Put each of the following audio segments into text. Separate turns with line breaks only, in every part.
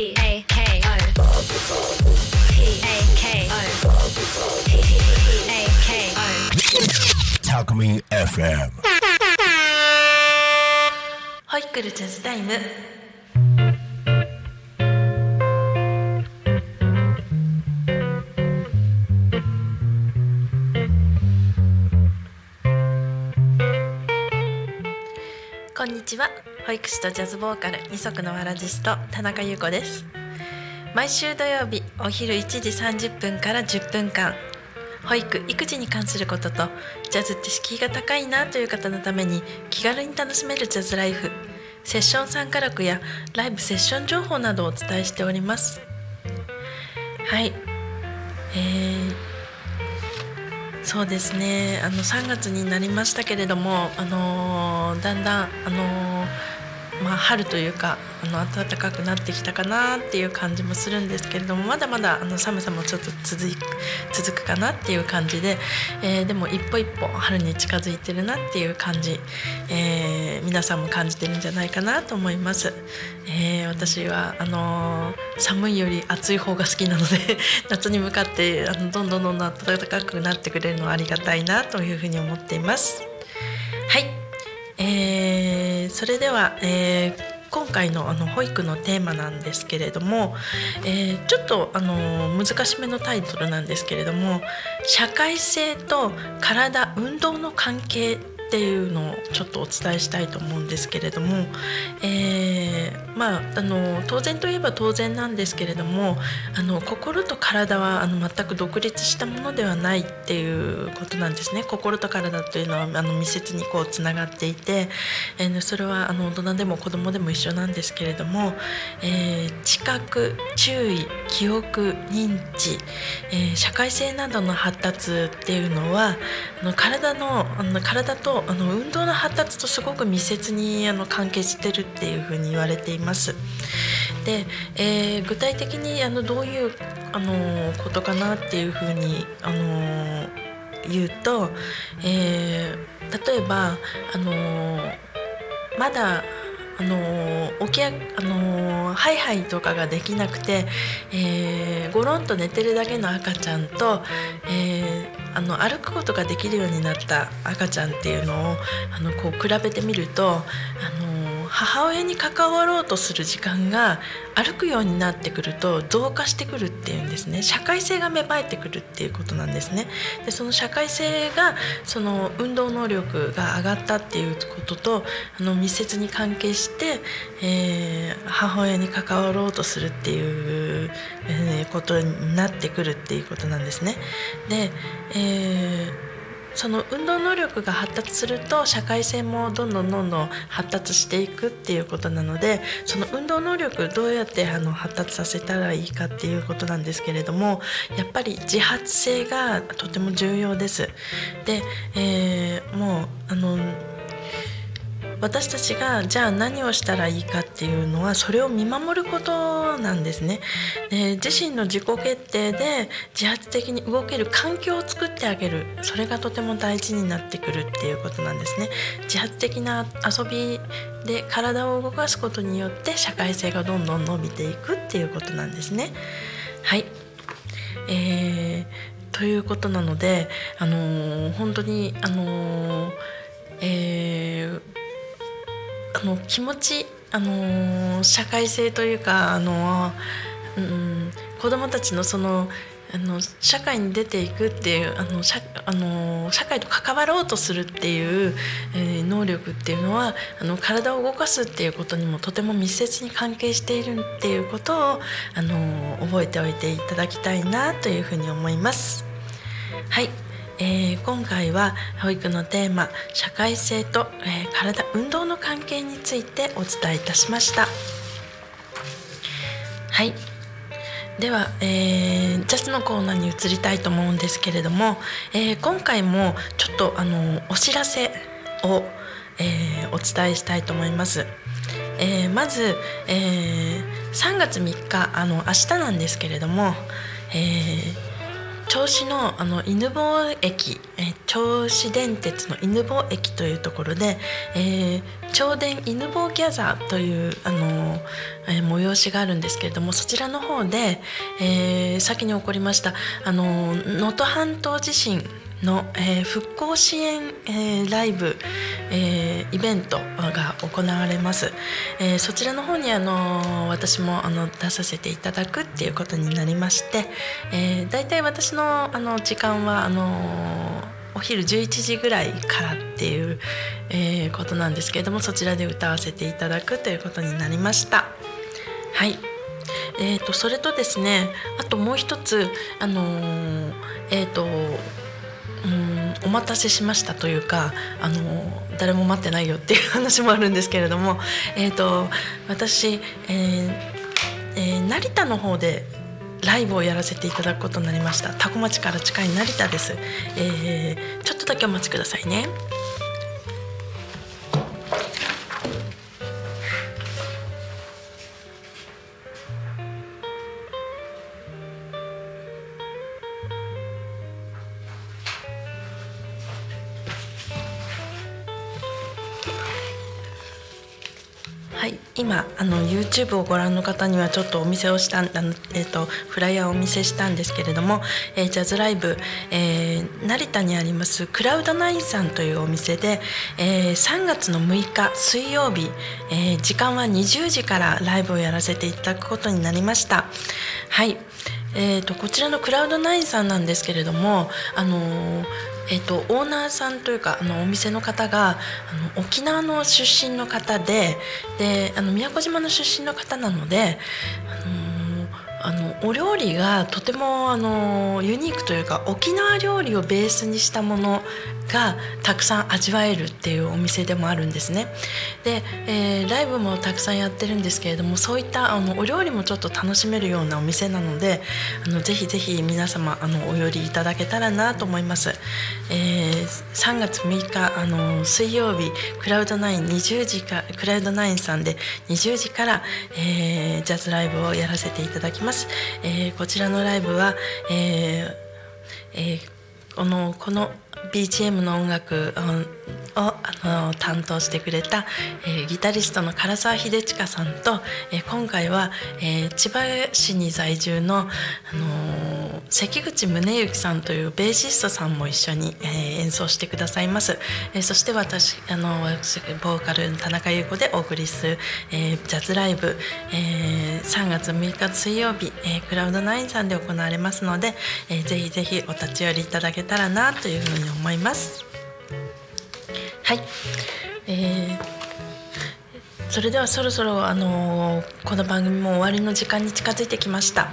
P A K O P A K O P A K O
Talk Me FM
ホイックルジャズタイム ちは。保育士とジャズボーカル二足のわらじスト田中優子です。毎週土曜日お昼1時30分から10分間保育育児に関することとジャズって敷居が高いなという方のために気軽に楽しめるジャズライフセッション参加録やライブセッション情報などをお伝えしております。はい。えーそうですね。あの3月になりましたけれども、あのーだんだん、あのーまあ、春というかあの暖かくなってきたかなっていう感じもするんですけれどもまだまだあの寒さもちょっと続い続くかなっていう感じで、えーでも一歩一歩春に近づいてるなっていう感じ、えー皆さんも感じてるんじゃないかなと思います。えー私はあの寒いより暑い方が好きなので 夏に向かってあのどんどんどんどん暖かくなってくれるのはありがたいなというふうに思っています。はい、えーそれでは、えー今回のあの保育のテーマなんですけれども、えーちょっとあの難しめのタイトルなんですけれども社会性と体運動の関係っていうのをちょっとお伝えしたいと思うんですけれども、えーまああの当然といえば当然なんですけれどもあの心と体はあの全く独立したものではないっていうことなんですね。心と体というのはあの密接にこうつながっていて、えーそれはあの大人でも子供でも一緒なんですけれども、えー知覚注意記憶認知、えー社会性などの発達っていうのはあの体のあの体とあの運動の発達とすごく密接にあの関係してるっていうふうに言われています。で、えー具体的にあのどういうあのことかなっていうふうにあの言うと、えー例えばあのまだあの起きあのハイハイとかができなくて、えー、ゴロンと寝てるだけの赤ちゃんと、えーあの歩くことができるようになった赤ちゃんっていうのをあのこう比べてみるとあの母親に関わろうとする時間が歩くようになってくると増加してくるっていうんですね。社会性が芽生えてくるっていうことなんですね。でその社会性がその運動能力が上がったっていうこととあの密接に関係して、えー母親に関わろうとするっていう、えーことになってくるっていうことなんですね。で、えーその運動能力が発達すると社会性もどんどんどんどん発達していくっていうことなのでその運動能力どうやってあの発達させたらいいかっていうことなんですけれどもやっぱり自発性がとても重要です。で、えーもうあの私たちがじゃあ何をしたらいいかっていうのはそれを見守ることなんですね。で自身の自己決定で自発的に動ける環境を作ってあげるそれがとても大事になってくるっていうことなんですね。自発的な遊びで体を動かすことによって社会性がどんどん伸びていくっていうことなんですね。はい、えーということなので、あのー本当に、あのーえーあの気持ち、あの社会性というか、あのうん、子どもたちのそのあの社会に出ていくっていうあの社あの社会と関わろうとするっていう、えー能力っていうのはあの体を動かすっていうことにもとても密接に関係しているっていうことをあの覚えておいていただきたいなというふうに思います。はい、えー今回は保育のテーマ社会性と、えー体運動の関係についてお伝えいたしましたはいでは、えージャスのコーナーに移りたいと思うんですけれども、え今回もちょっとあのお知らせを、えお伝えしたいと思います。えまず、え3月3日あの明日なんですけれども、えー銚子のあの犬吠駅、え銚子電鉄の犬吠駅というところで、えー、銚電犬吠ギャザーというあの、えー催しがあるんですけれどもそちらの方で、えー先に起こりましたあの能登半島地震の、えー復興支援、えーライブ、えーイベントが行われます、えーそちらの方にあの私もあの出させていただくっていうことになりまして、えー、だいたい私のあの時間はあのお昼11時ぐらいからっていう、えーことなんですけれどもそちらで歌わせていただくということになりました。はいえー、とそれとですねあともう一つあのーえっ、とお待たせしましたというかあの誰も待ってないよっていう 話もあるんですけれども、えー、と私、えーえー成田の方でライブをやらせていただくことになりました。多古町から近い成田です、えーちょっとだけお待ちくださいね。今あの YouTube をご覧の方にはちょっとお見せをしたあの、えー、とフライヤーをお見せしたんですけれども、えージャズライブ、えー成田にありますクラウドナインさんというお店で、えー3月の6日水曜日、えー時間は20時からライブをやらせていただくことになりました。はいえー、とこちらのクラウドナインさんなんですけれども、あのーえー、とオーナーさんというかあのお店の方があの沖縄の出身の方でであの宮古島の出身の方なので、あのお料理がとてもあのユニークというか沖縄料理をベースにしたものがたくさん味わえるっていうお店でもあるんですね。で、えーライブもたくさんやってるんですけれどもそういったあのお料理もちょっと楽しめるようなお店なのであのぜひぜひ皆様あのお寄りいただけたらなと思います。えー3月6日あの水曜日クラウドナイン20時かクラウドナインさんで20時から、えージャズライブをやらせていただきます。えーこちらのライブは、えーえーこのこの BGM の音楽をあの担当してくれた、えーギタリストの唐沢秀親さんと、えー今回は、えー千葉市に在住の、あのー関口宗之さんというベーシストさんも一緒に、えー演奏してくださいます、えーそして私あの私ボーカルの田中優子でお送りする、えージャズライブ、えー3月6日水曜日、えークラウドナインさんで行われますので、えーぜひぜひお立ち寄りいただけたらなというふうに思います。はい、えーそれではそろそろあのーこの番組も終わりの時間に近づいてきました、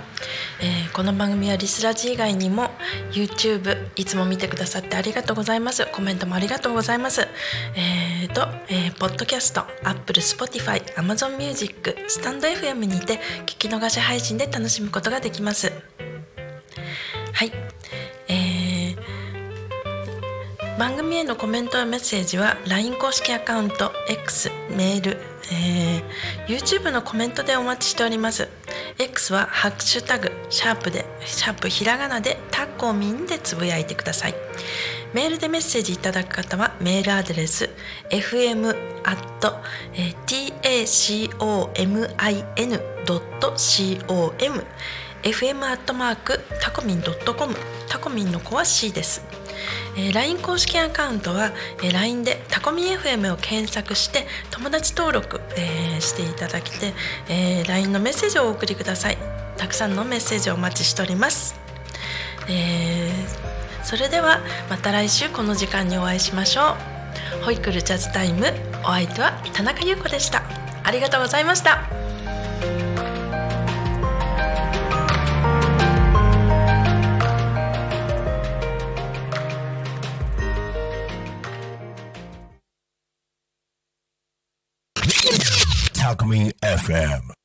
えーこの番組はリスラジ以外にも YouTube いつも見てくださってありがとうございます。コメントもありがとうございます。えーと、えー、ポッドキャスト Apple、Spotify、Amazon Music スタンド FM にて聞き逃し配信で楽しむことができます。はい。番組へのコメントやメッセージは LINE 公式アカウント X メール、えー YouTube のコメントでお待ちしております。X はハッシュタグシャープでシャープひらがなでタコミンでつぶやいてください。メールでメッセージいただく方はメールアドレス fm tacomin.com fm アットマークタコミンドットコム。タコミンの子は C です。えー LINE 公式アカウントは、えー LINE でタコミ FM を検索して友達登録、えーしていただきて、えー LINE のメッセージをお送りください。たくさんのメッセージをお待ちしております。えーそれではまた来週この時間にお会いしましょう。ホイクルジャズタイムお相手は田中優子でした。ありがとうございました。
Alchemy FM.